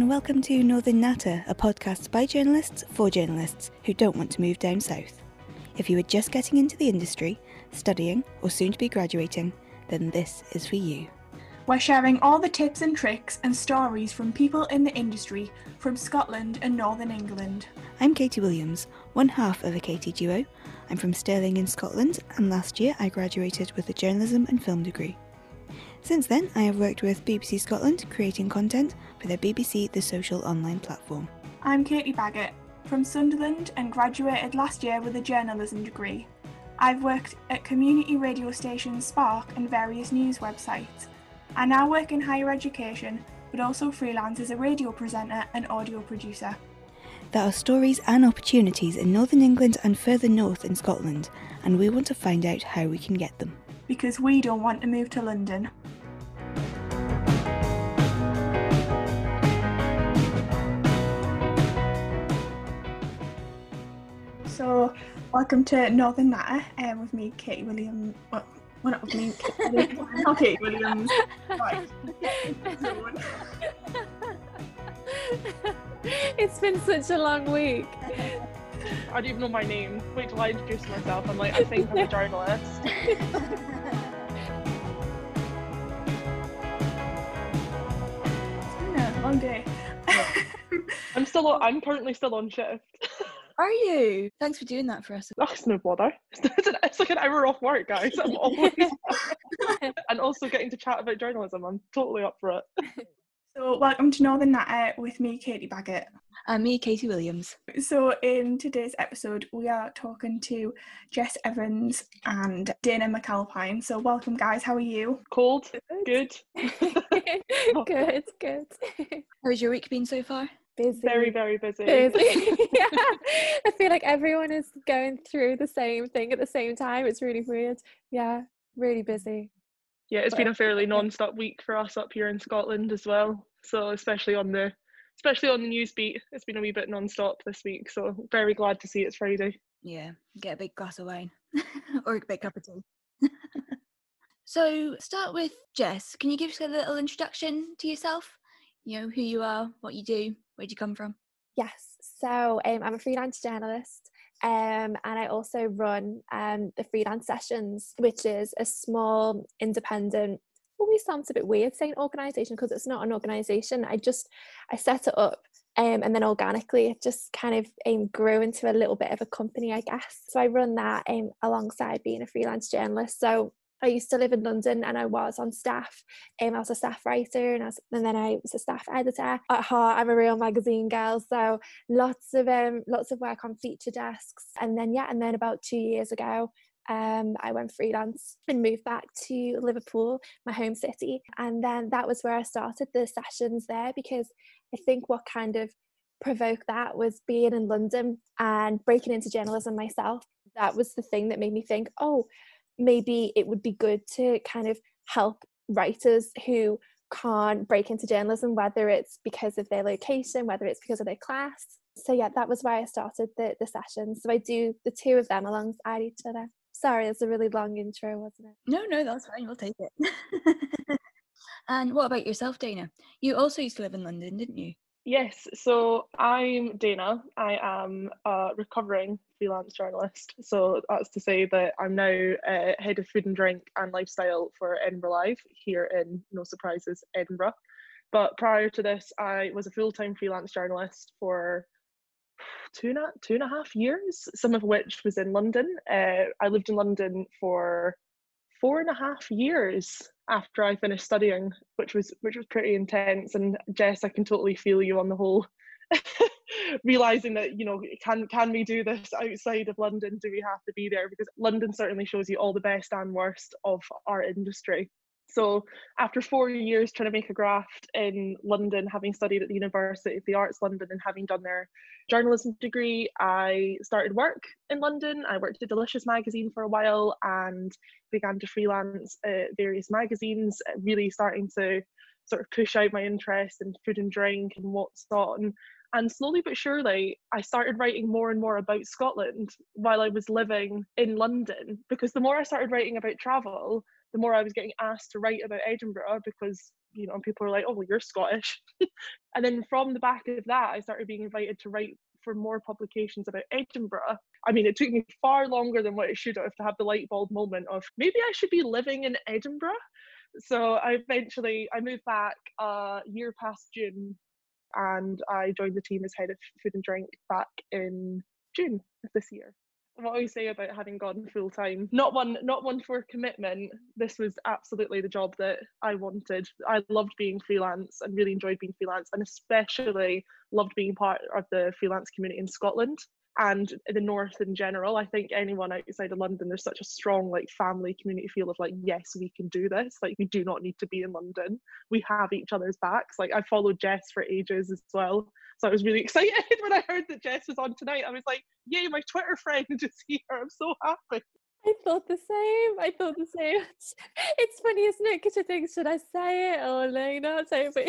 and welcome to Northern Natter, a podcast by journalists for journalists who don't want to move down south. If you are just getting into the industry, studying, or soon to be graduating, then this is for you. We're sharing all the tips and tricks and stories from people in the industry from Scotland and Northern England. I'm Katie Williams, one half of a Katie duo. I'm from Stirling in Scotland, and last year I graduated with a journalism and film degree. Since then, I have worked with BBC Scotland creating content for their BBC The Social online platform. I'm Katie Baggett from Sunderland and graduated last year with a journalism degree. I've worked at community radio station Spark and various news websites. I now work in higher education, but also freelance as a radio presenter and audio producer. There are stories and opportunities in Northern England and further north in Scotland, and we want to find out how we can get them. Because we don't want to move to London. So, welcome to Northern Natter um, with me, Katie Williams. Well, well, not with me, Katie, not Katie Williams. Right. it's been such a long week. I don't even know my name. Wait till I introduce myself. I'm like, I think I'm a journalist. It's been a long day. I'm still. On, I'm currently still on shift. Are you? Thanks for doing that for us. That's no bother. It's, an, it's like an hour off work, guys. I'm always and also getting to chat about journalism. I'm totally up for it. So, welcome to Northern Natter with me, Katie Baggett. And me, Katie Williams. So, in today's episode, we are talking to Jess Evans and Dana McAlpine. So, welcome, guys. How are you? Cold, good, good, good. How's your week been so far? Busy. very, very busy. busy. yeah. I feel like everyone is going through the same thing at the same time. It's really weird. Yeah, really busy. Yeah, it's been a fairly non-stop week for us up here in Scotland as well. So especially on the especially on the news beat, it's been a wee bit non-stop this week. So very glad to see it's Friday. Yeah, get a big glass of wine or a big cup of tea. so, start with Jess. Can you give us a little introduction to yourself? You know, who you are, what you do, where'd you come from? Yes. So um, I'm a freelance journalist. Um, and I also run um, the freelance sessions, which is a small independent. Always sounds a bit weird saying organisation because it's not an organisation. I just I set it up um, and then organically it just kind of um, grew into a little bit of a company, I guess. So I run that um, alongside being a freelance journalist. So I used to live in London and I was on staff. Um, I was a staff writer and, was, and then I was a staff editor. At heart, I'm a real magazine girl, so lots of um, lots of work on feature desks. And then yeah, and then about two years ago, um, I went freelance and moved back to Liverpool, my home city. And then that was where I started the sessions there because I think what kind of provoked that was being in London and breaking into journalism myself. That was the thing that made me think, oh, maybe it would be good to kind of help writers who can't break into journalism, whether it's because of their location, whether it's because of their class. So yeah, that was why I started the the sessions. So I do the two of them alongside each other. Sorry, it's a really long intro, wasn't it? No, no, that's fine. We'll take it. and what about yourself, Dana? You also used to live in London, didn't you? Yes, so I'm Dana. I am a recovering freelance journalist. So that's to say that I'm now uh, head of food and drink and lifestyle for Edinburgh Live here in, no surprises, Edinburgh. But prior to this, I was a full time freelance journalist for two and, a, two and a half years, some of which was in London. Uh, I lived in London for four and a half years after I finished studying, which was which was pretty intense. And Jess, I can totally feel you on the whole realizing that you know can can we do this outside of London? Do we have to be there? Because London certainly shows you all the best and worst of our industry. So after four years trying to make a graft in London, having studied at the University of the Arts London and having done their journalism degree, I started work in London. I worked at Delicious magazine for a while and began to freelance at various magazines, uh, really starting to sort of push out my interest in food and drink and what's on. And slowly but surely, I started writing more and more about Scotland while I was living in London because the more I started writing about travel, the more I was getting asked to write about Edinburgh because you know people were like, oh well, you're Scottish, and then from the back of that, I started being invited to write for more publications about Edinburgh. I mean, it took me far longer than what it should have to have the light bulb moment of maybe I should be living in Edinburgh. So I eventually I moved back a year past June, and I joined the team as head of food and drink back in June of this year what I always say about having gone full time. Not one, not one for commitment. This was absolutely the job that I wanted. I loved being freelance and really enjoyed being freelance, and especially loved being part of the freelance community in Scotland and the north in general. I think anyone outside of London, there's such a strong like family community feel of like, yes, we can do this. Like we do not need to be in London. We have each other's backs. Like I followed Jess for ages as well. So I was really excited when I heard that Jess was on tonight. I was like, yay, my Twitter friend is here. I'm so happy. I thought the same. I thought the same. It's funny, isn't it? Because you think, should I say it or like not say it? But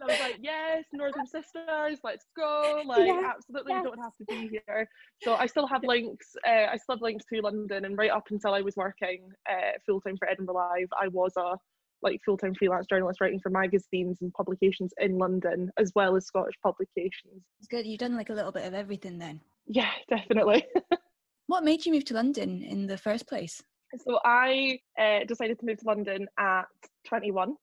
and I was like, yes, Northern Sisters, let's go. Like, yeah, absolutely, yes. you don't have to be here. So I still have links. Uh, I still have links to London, and right up until I was working uh, full time for Edinburgh Live, I was a like full-time freelance journalist writing for magazines and publications in London as well as Scottish publications. It's good. You've done like a little bit of everything then. Yeah, definitely. what made you move to London in the first place? So I uh, decided to move to London at 21.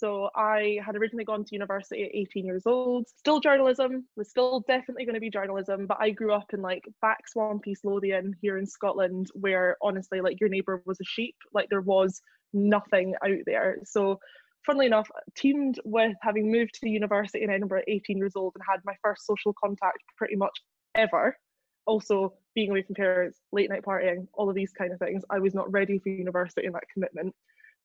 So I had originally gone to university at 18 years old. Still journalism, was still definitely going to be journalism, but I grew up in like back swampy Lothian here in Scotland, where honestly, like your neighbour was a sheep. Like there was nothing out there. So, funnily enough, teamed with having moved to university in Edinburgh at 18 years old and had my first social contact pretty much ever. Also, being away from parents, late night partying, all of these kind of things, I was not ready for university and that commitment.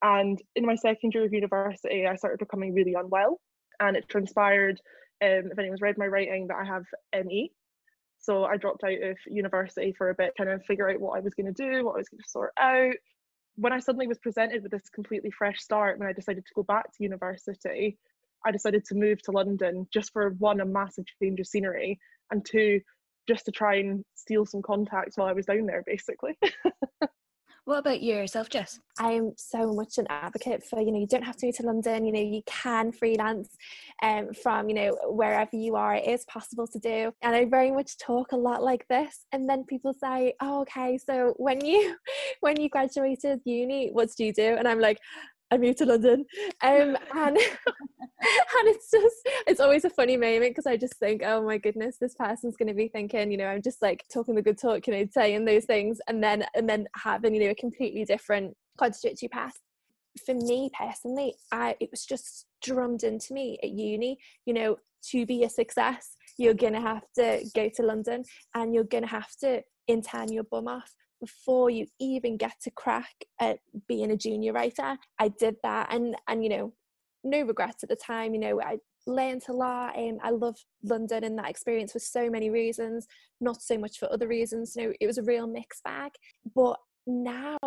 And in my second year of university, I started becoming really unwell. And it transpired, um, if anyone's read my writing, that I have ME. So I dropped out of university for a bit, kind of figure out what I was going to do, what I was going to sort out, when I suddenly was presented with this completely fresh start, when I decided to go back to university, I decided to move to London just for one, a massive change of scenery, and two, just to try and steal some contacts while I was down there, basically. What about yourself, Jess? I'm so much an advocate for, you know, you don't have to move to London, you know, you can freelance um, from, you know, wherever you are, it is possible to do. And I very much talk a lot like this. And then people say, oh, okay, so when you, when you graduated uni, what did you do? And I'm like, I moved to London. Um, and and it's just it's always a funny moment because I just think, oh my goodness, this person's gonna be thinking, you know, I'm just like talking the good talk, you know, saying those things and then and then having, you know, a completely different contradictory past. For me personally, I it was just drummed into me at uni, you know, to be a success, you're gonna have to go to London and you're gonna have to intern your bum off before you even get to crack at being a junior writer i did that. And and you know no regrets at the time you know i learned a lot. And i love london and that experience for so many reasons not so much for other reasons you know it was a real mixed bag. But now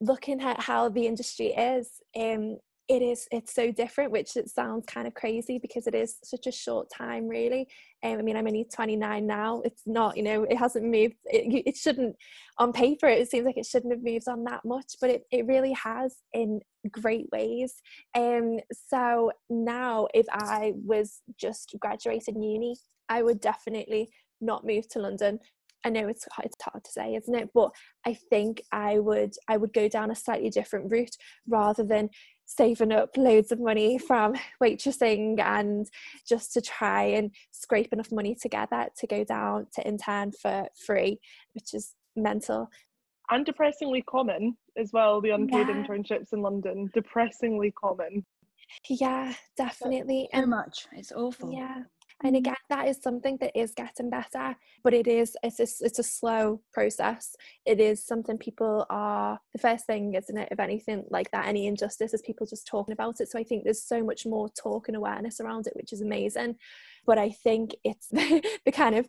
looking at how the industry is um it is it's so different which it sounds kind of crazy because it is such a short time really. Um, i mean i'm only 29 now. It's not you know it hasn't moved it, it shouldn't on paper it seems like it shouldn't have moved on that much but it, it really has in great ways. Um so now if i was just graduating uni i would definitely not move to london I know it's it's hard to say, isn't it? But I think I would I would go down a slightly different route rather than saving up loads of money from waitressing and just to try and scrape enough money together to go down to intern for free, which is mental. And depressingly common as well, the unpaid yeah. internships in London. Depressingly common. Yeah, definitely. So much. It's awful. Yeah and again that is something that is getting better but it is it's a, it's a slow process. It is something people are the first thing isn't it of anything like that any injustice is people just talking about it. So i think there's so much more talk and awareness around it which is amazing. But i think it's the kind of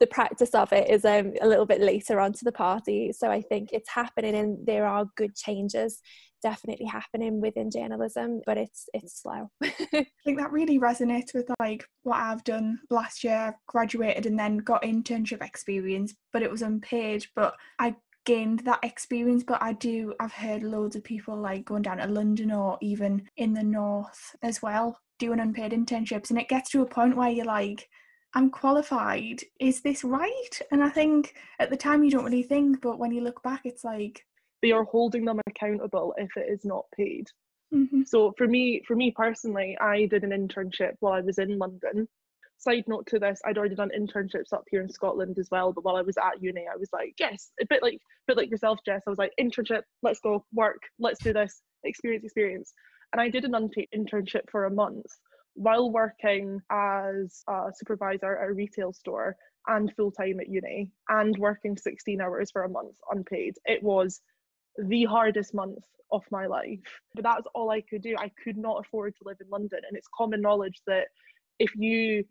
the practice of it is um, a little bit later on to the party. So i think it's happening and there are good changes definitely happening within journalism but it's it's slow. I think that really resonates with like what i've done last year. Graduated and then got internship experience but it was unpaid but i gained that experience, but I do, I've heard loads of people like going down to London or even in the north as well, doing unpaid internships. And it gets to a point where you're like, I'm qualified. Is this right? And I think at the time you don't really think, but when you look back, it's like they are holding them accountable if it is not paid. mm-hmm. So for me, for me personally, I did an internship while I was in London. Side note to this, I'd already done internships up here in Scotland as well. But while I was at uni, I was like, yes, a bit like a bit like yourself, Jess. I was like, internship, let's go, work, let's do this, experience, experience. And I did an unpaid internship for a month while working as a supervisor at a retail store and full time at uni and working 16 hours for a month unpaid. It was the hardest month of my life. But that's all I could do. I could not afford to live in London. And it's common knowledge that if you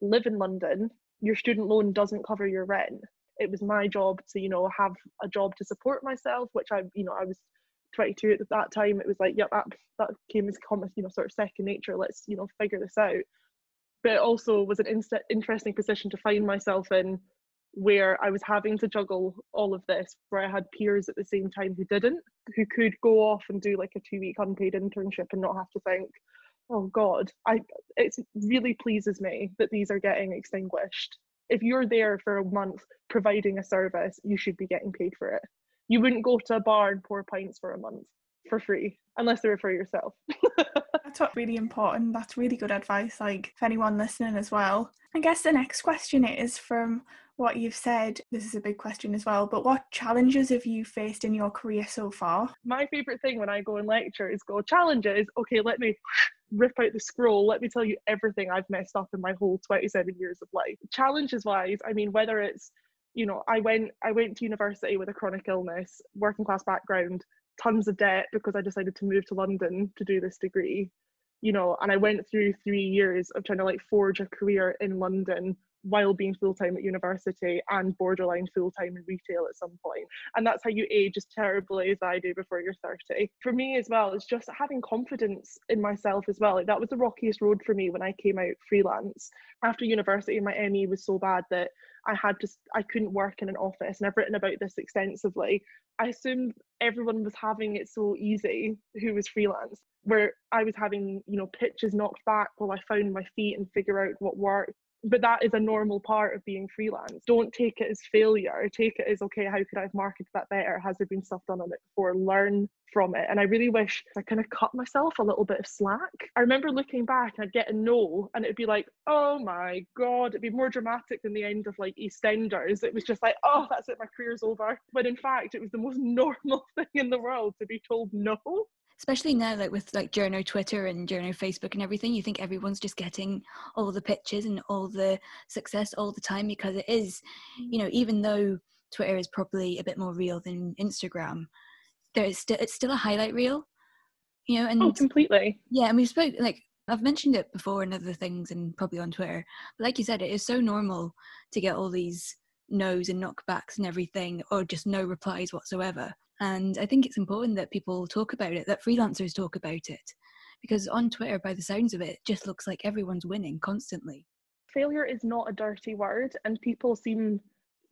live in London, your student loan doesn't cover your rent. It was my job to, you know, have a job to support myself, which I, you know, I was 22 at that time. It was like, yep, that, that came as common, you know, sort of second nature. Let's, you know, figure this out. But it also was an interesting position to find myself in where I was having to juggle all of this, where I had peers at the same time who didn't, who could go off and do like a two week unpaid internship and not have to think, oh God, I it really pleases me that these are getting extinguished. If you're there for a month providing a service, you should be getting paid for it. You wouldn't go to a bar and pour pints for a month for free unless they were for yourself. That's what really important. That's really good advice. Like for anyone listening as well. I guess the next question is from what you've said. This is a big question as well, but what challenges have you faced in your career so far? My favourite thing when I go and lecture is go challenges. Okay, let me rip out the scroll. Let me tell you everything I've messed up in my whole 27 years of life. Challenges wise, I mean, whether it's you know, I went I went to university with a chronic illness, working class background, tons of debt because I decided to move to London to do this degree. You know, and I went through three years of trying to like forge a career in London while being full time at university and borderline full time in retail at some point. And that's how you age as terribly as I do before you're 30. For me as well, it's just having confidence in myself as well. Like that was the rockiest road for me when I came out freelance. After university, my ME was so bad that I had to I couldn't work in an office and I've written about this extensively. I assumed everyone was having it so easy who was freelance where I was having, you know, pitches knocked back while I found my feet and figure out what worked but that is a normal part of being freelance. Don't take it as failure. Take it as okay, how could I have marketed that better? Has there been stuff done on it before? Learn from it. And I really wish I kind of cut myself a little bit of slack. I remember looking back, and I'd get a no, and it'd be like, oh my God, it'd be more dramatic than the end of like EastEnders. It was just like, oh, that's it, my career's over. But in fact, it was the most normal thing in the world to be told no especially now like with like journo twitter and journo facebook and everything you think everyone's just getting all the pictures and all the success all the time because it is you know even though twitter is probably a bit more real than instagram there is still it's still a highlight reel you know and oh completely yeah and we spoke like I've mentioned it before in other things and probably on Twitter, but like you said, it is so normal to get all these no's and knockbacks and everything, or just no replies whatsoever. And I think it's important that people talk about it, that freelancers talk about it, because on Twitter, by the sounds of it, it just looks like everyone's winning constantly. Failure is not a dirty word, and people seem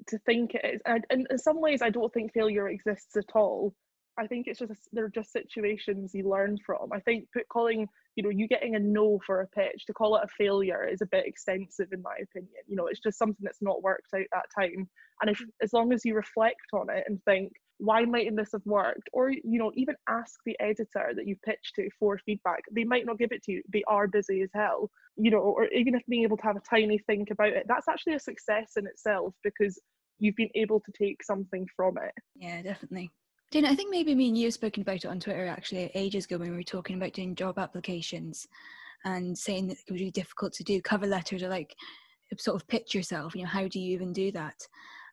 to think it is. And in some ways, I don't think failure exists at all. I think it's just they're just situations you learn from. I think put calling you know you getting a no for a pitch to call it a failure is a bit extensive in my opinion. You know it's just something that's not worked out that time. And if as long as you reflect on it and think why mightn't this have worked, or you know even ask the editor that you've pitched to for feedback. They might not give it to you. They are busy as hell. You know, or even if being able to have a tiny think about it, that's actually a success in itself because you've been able to take something from it. Yeah, definitely. Dana, I think maybe me and you have spoken about it on Twitter actually ages ago when we were talking about doing job applications and saying that it was really difficult to do cover letters or like sort of pitch yourself. You know, how do you even do that?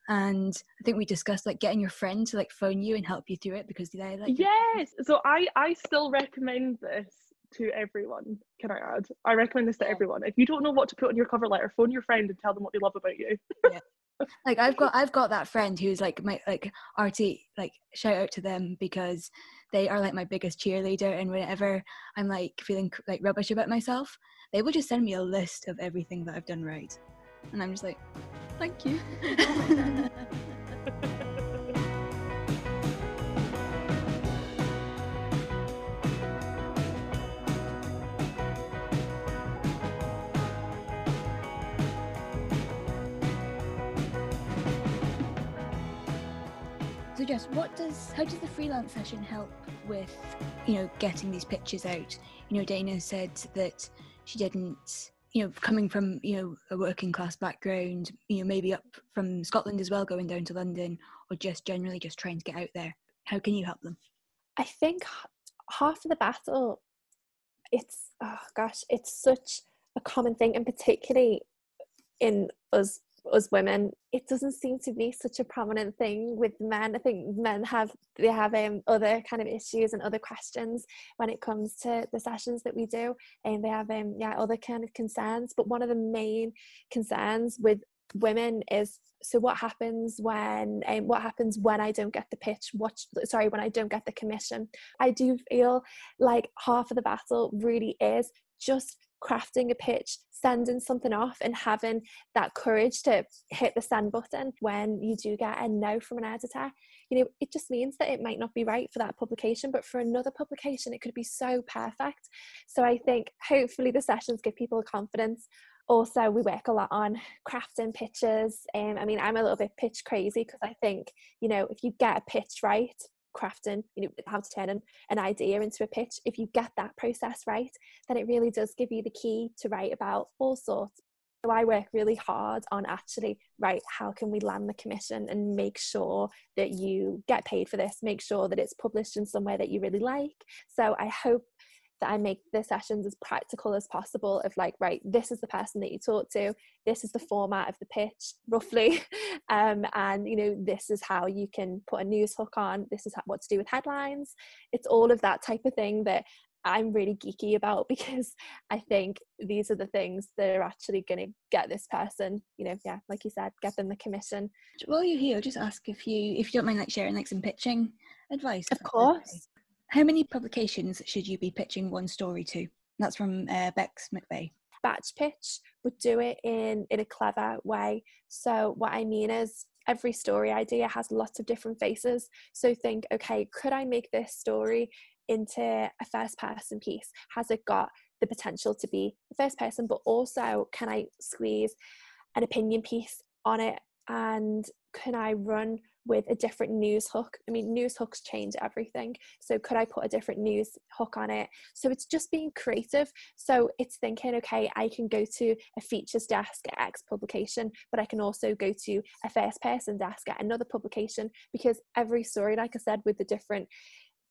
And I think we discussed like getting your friend to like phone you and help you through it because they like yes. So I I still recommend this to everyone. Can I add? I recommend this to everyone. If you don't know what to put on your cover letter, phone your friend and tell them what they love about you. yeah like I've got I've got that friend who's like my like RT like shout out to them because they are like my biggest cheerleader and whenever I'm like feeling like rubbish about myself, they will just send me a list of everything that I've done right. And I'm just like, Thank you. so Jess, what does how does the freelance session help with you know getting these pictures out? You know, Dana said that she didn't you know coming from you know a working class background you know maybe up from scotland as well going down to london or just generally just trying to get out there. How can you help them? I think half of the battle it's oh gosh it's such a common thing and particularly in us us women it doesn't seem to be such a prominent thing with men. I think men have they have um, other kind of issues and other questions when it comes to the sessions that we do and they have um, yeah other kind of concerns. But one of the main concerns with women is so what happens when um, what happens when i don't get the pitch what sorry when i don't get the commission? I do feel like half of the battle really is just crafting a pitch sending something off and having that courage to hit the send button when you do get a no from an editor. You know it just means that it might not be right for that publication but for another publication it could be so perfect. So i think hopefully the sessions give people confidence. Also we work a lot on crafting pitches. Um, i mean i'm a little bit pitch crazy because i think you know if you get a pitch right crafting you know how to turn an, an idea into a pitch if you get that process right then it really does give you the key to write about all sorts so I work really hard on actually, right, how can we land the commission and make sure that you get paid for this, make sure that it's published in somewhere that you really like. So I hope that I make the sessions as practical as possible of like, right, this is the person that you talk to, this is the format of the pitch, roughly. Um, and you know, this is how you can put a news hook on, this is what to do with headlines. It's all of that type of thing that I'm really geeky about because I think these are the things that are actually going to get this person, you know, yeah, like you said, get them the commission. While you're here, I'll just ask if you, if you don't mind, like sharing like some pitching advice. Of course. How many publications should you be pitching one story to? That's from uh, Bex McVeigh. Batch pitch, but do it in in a clever way. So what I mean is every story idea has lots of different faces. So think, okay, could I make this story into a first person piece? Has it got the potential to be the first person, but also can I squeeze an opinion piece on it? And can I run with a different news hook. I mean, news hooks change everything. So, could I put a different news hook on it? So, it's just being creative. So, it's thinking, okay, I can go to a features desk at X publication, but I can also go to a first person desk at another publication because every story, like I said, with the different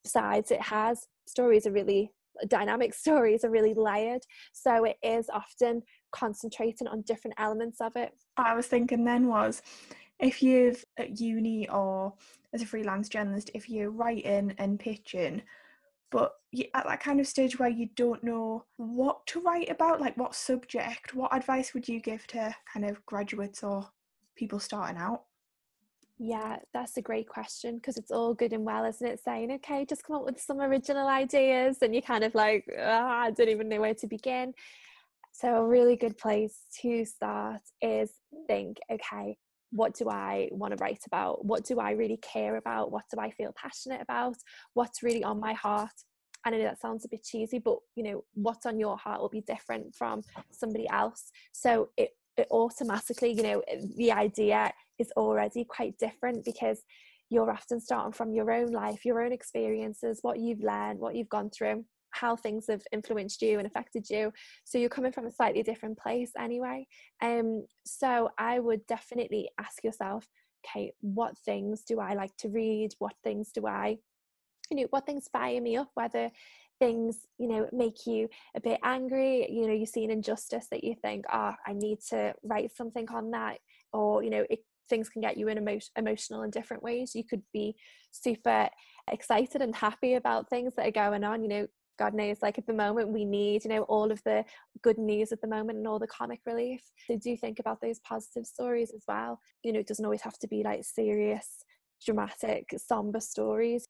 sides it has, stories are really dynamic stories are really layered. So, it is often concentrating on different elements of it. I was thinking then was if you've at uni or as a freelance journalist, if you're writing and pitching, but at that kind of stage where you don't know what to write about, like what subject, what advice would you give to kind of graduates or people starting out? Yeah, that's a great question because it's all good and well, isn't it? Saying, okay, just come up with some original ideas, and you're kind of like, oh, I don't even know where to begin. So, a really good place to start is think, okay, what do I want to write about? What do I really care about? What do I feel passionate about? What's really on my heart? I know that sounds a bit cheesy, but you know, what's on your heart will be different from somebody else. So it, it automatically, you know, the idea is already quite different because you're often starting from your own life, your own experiences, what you've learned, what you've gone through how things have influenced you and affected you. So you're coming from a slightly different place anyway. Um so i would definitely ask yourself okay what things do i like to read? What things do i you know what things fire me up? Whether things you know make you a bit angry you know you see an injustice that you think oh, i need to write something on that or you know it, things can get you in emo- emotional in different ways. You could be super excited and happy about things that are going on you know God knows, like at the moment, we need, you know, all of the good news at the moment and all the comic relief. So do think about those positive stories as well. You know, it doesn't always have to be like serious, dramatic, somber stories.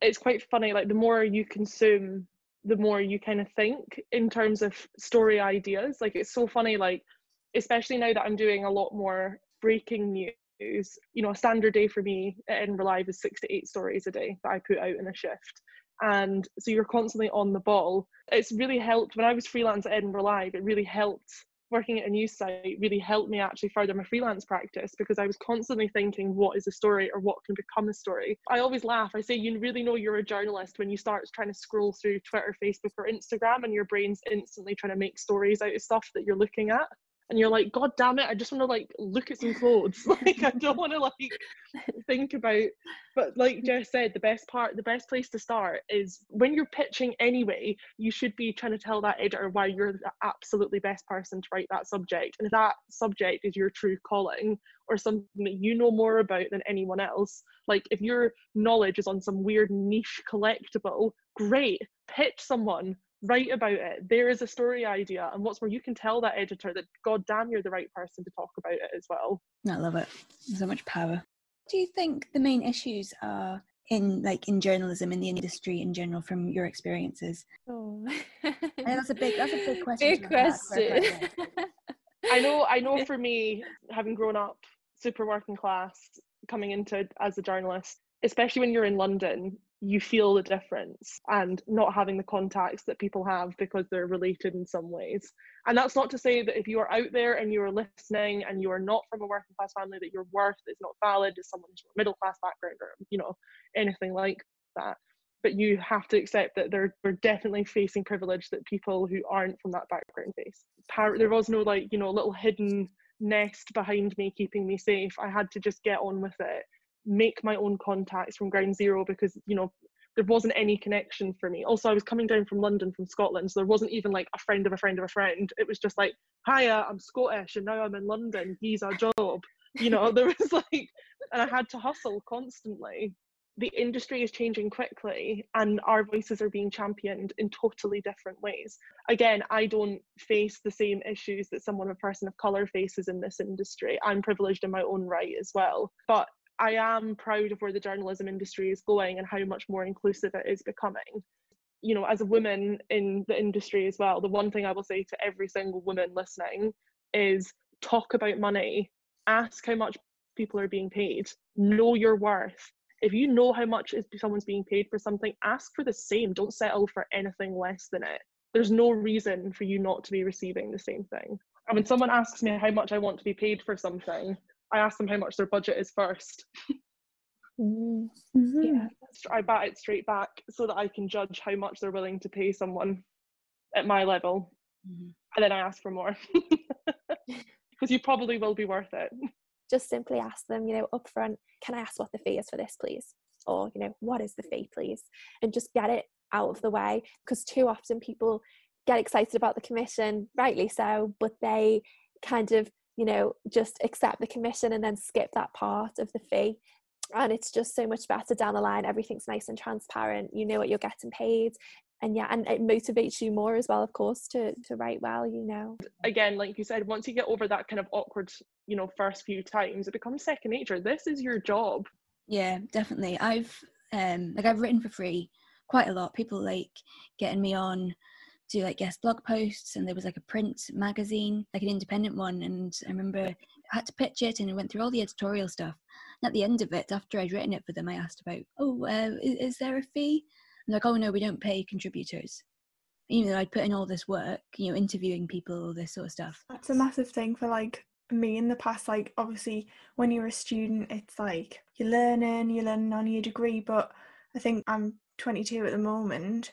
It's quite funny, like the more you consume, the more you kind of think in terms of story ideas. Like it's so funny, like, especially now that I'm doing a lot more breaking news. You know, a standard day for me at Edinburgh Live is six to eight stories a day that I put out in a shift and so you're constantly on the ball. It's really helped when I was freelance at Edinburgh Live. It really helped working at a news site really helped me actually further my freelance practice because I was constantly thinking, what is a story or what can become a story? I always laugh. I say, you really know you're a journalist when you start trying to scroll through Twitter, Facebook, or Instagram and your brain's instantly trying to make stories out of stuff that you're looking at and you're like god damn it i just want to like look at some clothes. Like i don't want to like think about but like jess said the best part the best place to start is when you're pitching anyway you should be trying to tell that editor why you're the absolutely best person to write that subject and if that subject is your true calling or something that you know more about than anyone else like if your knowledge is on some weird niche collectible great pitch someone write about it. There is a story idea, and what's more, you can tell that editor that God damn, you're the right person to talk about it as well. I love it. so much power. Do you think the main issues are in like in journalism in the industry in general from your experiences? Oh, that's a big that's a big question. Big question. I know. I know. For me, having grown up super working class, coming into as a journalist, especially when you're in London, you feel the difference and not having the contacts that people have because they're related in some ways. And that's not to say that if you are out there and you are listening and you are not from a working class family, that your worth is not valid as someone from a middle class background or you know anything like that. But you have to accept that they're, they're definitely facing privilege that people who aren't from that background face. There was no like you know little hidden nest behind me keeping me safe. I had to just get on with it make my own contacts from ground zero because you know there wasn't any connection for me. Also i was coming down from london from scotland so there wasn't even like a friend of a friend of a friend. It was just like hiya i'm scottish and now i'm in london. He's our job. You know there was like and i had to hustle constantly. The industry is changing quickly and our voices are being championed in totally different ways. Again i don't face the same issues that someone a person of color faces in this industry. I'm privileged in my own right as well. But I am proud of where the journalism industry is going and how much more inclusive it is becoming. You know, as a woman in the industry as well, the one thing I will say to every single woman listening is talk about money, ask how much people are being paid, know your worth. If you know how much is someone's being paid for something, ask for the same. Don't settle for anything less than it. There's no reason for you not to be receiving the same thing. And when someone asks me how much I want to be paid for something, I ask them how much their budget is 1st mm-hmm. Yeah, I bat it straight back so that I can judge how much they're willing to pay someone at my level, mm-hmm. and then I ask for more because you probably will be worth it. Just simply ask them, you know, upfront. Can I ask what the fee is for this, please? Or you know, what is the fee, please? And just get it out of the way because too often people get excited about the commission, rightly so, but they kind of you know just accept the commission and then skip that part of the fee. And it's just so much better down the line. Everything's nice and transparent. You know what you're getting paid. And yeah and it motivates you more as well of course to to write well you know. Again like you said once you get over that kind of awkward you know first few times it becomes second nature. This is your job. Yeah definitely. I've um like i've written for free quite a lot. People like getting me on do like guest blog posts and there was like a print magazine like an independent one and i remember i had to pitch it and i went through all the editorial stuff. And at the end of it after i'd written it for them i asked about oh uh, is, is, there a fee? And like oh no we don't pay contributors. Even though i'd put in all this work you know interviewing people all this sort of stuff. That's a massive thing for like me in the past like obviously when you're a student it's like you're learning you're learning on your degree but i think i'm 22 at the moment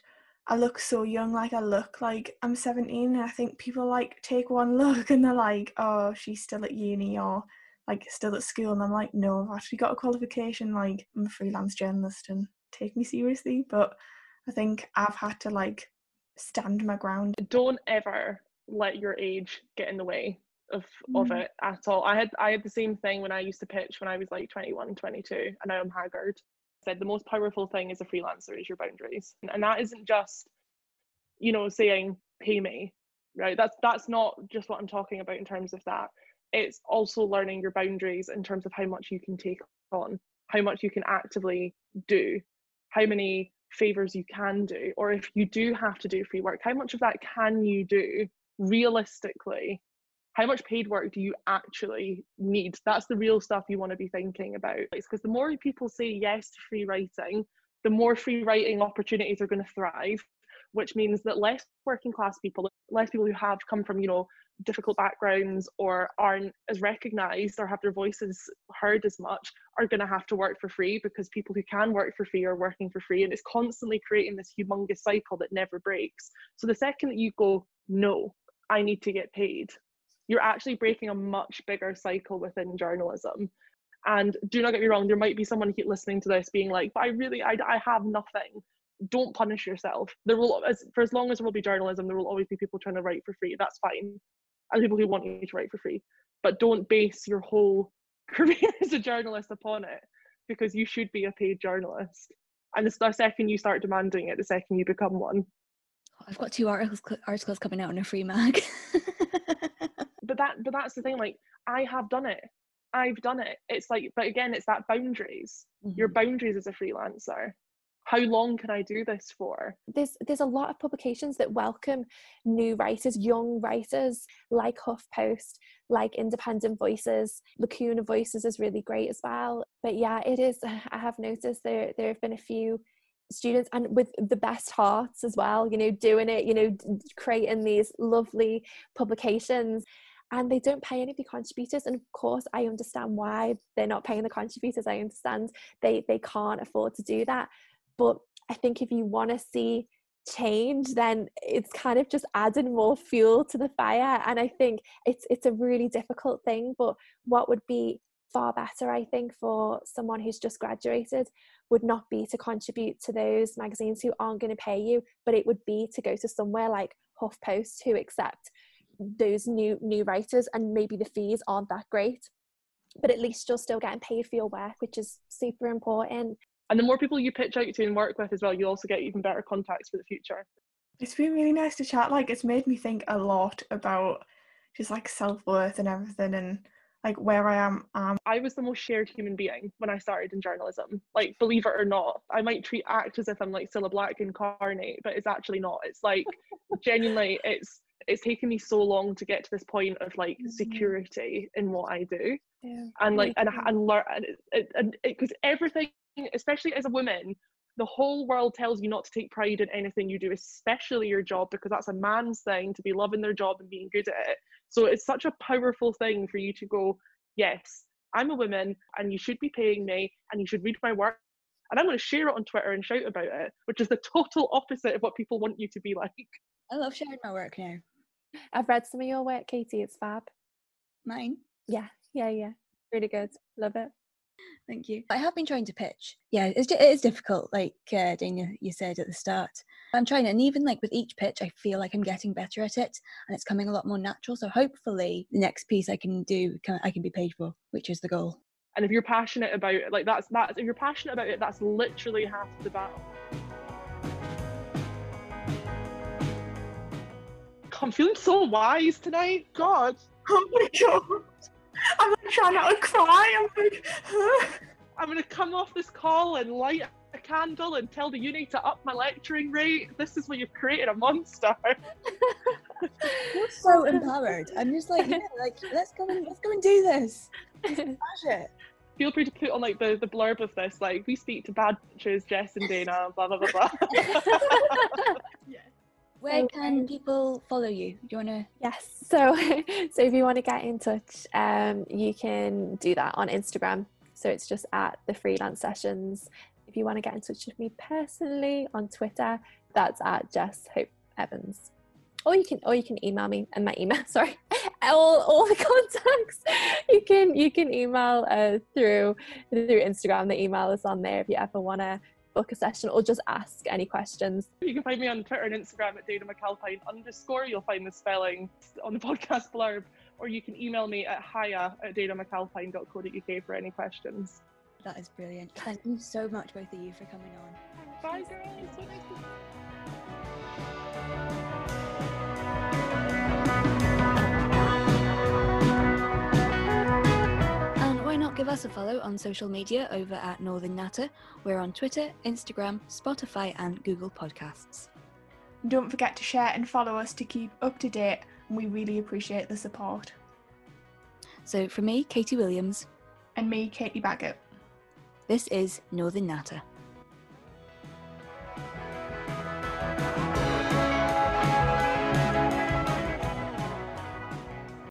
I look so young, like I look like I'm 17, and I think people like take one look and they're like, oh, she's still at uni or like still at school, and I'm like, no, I've actually got a qualification, like I'm a freelance journalist and take me seriously. But I think I've had to like stand my ground. Don't ever let your age get in the way of mm. of it at all. I had I had the same thing when I used to pitch when I was like 21, 22, and now I'm haggard said the most powerful thing as a freelancer is your boundaries. And that isn't just you know saying pay me right? That's that's not just what i'm talking about in terms of that. It's also learning your boundaries in terms of how much you can take on how much you can actively do how many favors you can do or if you do have to do free work how much of that can you do realistically how much paid work do you actually need? That's the real stuff you want to be thinking about. It's Because the more people say yes to free writing, the more free writing opportunities are going to thrive, which means that less working class people, less people who have come from, you know, difficult backgrounds or aren't as recognized or have their voices heard as much are going to have to work for free because people who can work for free are working for free and it's constantly creating this humongous cycle that never breaks so the second that you go no i need to get paid you're actually breaking a much bigger cycle within journalism. And do not get me wrong there might be someone listening to this being like but i really i, I have nothing. Don't punish yourself. There will as for as long as there will be journalism there will always be people trying to write for free. That's fine. And people who want you to write for free. But don't base your whole career as a journalist upon it because you should be a paid journalist. And it's the second you start demanding it the second you become one. I've got two articles articles coming out in a free mag but that but that's the thing like i have done it i've done it it's like but again it's that boundaries mm-hmm. your boundaries as a freelancer how long can I do this for? There's there's a lot of publications that welcome new writers, young writers, like HuffPost, like Independent Voices. Lacuna Voices is really great as well. But yeah, it is. I have noticed there there have been a few students and with the best hearts as well you know doing it you know creating these lovely publications and they don't pay any of the contributors and of course i understand why they're not paying the contributors i understand they they can't afford to do that but I think if you want to see change then it's kind of just adding more fuel to the fire and i think it's it's a really difficult thing but what would be far better i think for someone who's just graduated would not be to contribute to those magazines who aren't going to pay you but it would be to go to somewhere like huffpost who accept those new new writers and maybe the fees aren't that great but at least you're still getting paid for your work which is super important and the more people you pitch out to and work with as well, you also get even better contacts for the future. It's been really nice to chat. Like, it's made me think a lot about just like self worth and everything, and like where I am. Um, I was the most shared human being when I started in journalism. Like, believe it or not, I might treat act as if I'm like Cilla Black incarnate, but it's actually not. It's like genuinely, it's it's taken me so long to get to this point of like mm-hmm. security in what I do, yeah, and like and and learn and it, because everything especially as a woman, the whole world tells you not to take pride in anything you do, especially your job, because that's a man's thing to be loving their job and being good at it. So it's such a powerful thing for you to go, yes, I'm a woman and you should be paying me and you should read my work. And I'm going to share it on Twitter and shout about it, which is the total opposite of what people want you to be like. I love sharing my work now. I've read some of your work, Katie. It's fab. Mine? Yeah, yeah, yeah. Really good. Love it. Thank you. I have been trying to pitch. Yeah, it's, it is difficult, like uh, Dana, you said at the start. I'm trying, and even like with each pitch, I feel like I'm getting better at it, and it's coming a lot more natural. So hopefully, the next piece I can do, can, I can be paid for, which is the goal. And if you're passionate about it, like that's that's if you're passionate about it, that's literally half the battle. I'm feeling so wise tonight. God. Oh my god. I'm like trying not to cry. I'm like, I'm gonna come off this call and light a candle and tell the uni to up my lecturing rate. This is where you've created a monster. You're so empowered. I'm just like, yeah, like let's go and let's go and do this. Smash it. Feel free to put on like the, the blurb of this, like we speak to bad bitches, Jess and Dana, blah blah blah blah. yeah. Where can people follow you? Do you want to? Yes. So, so if you want to get in touch, um, you can do that on Instagram. So it's just at the freelance sessions. If you want to get in touch with me personally on Twitter, that's at Jess Hope Evans. Or you can, or you can email me and my email. Sorry, all, all the contacts. You can you can email uh, through through Instagram. The email is on there if you ever want to book a session or just ask any questions. You can find me on Twitter and Instagram at Dana McAlpine underscore. You'll find the spelling on the podcast blurb, or you can email me at hiya at danamcalpine.co.uk for any questions. That is brilliant. Thank you so much, both of you, for coming on. Bye, girls. Give us a follow on social media over at Northern Natter. We're on Twitter, Instagram, Spotify, and Google Podcasts. Don't forget to share and follow us to keep up to date, and we really appreciate the support. So, for me, Katie Williams. And me, Katie Baggett. This is Northern Natter.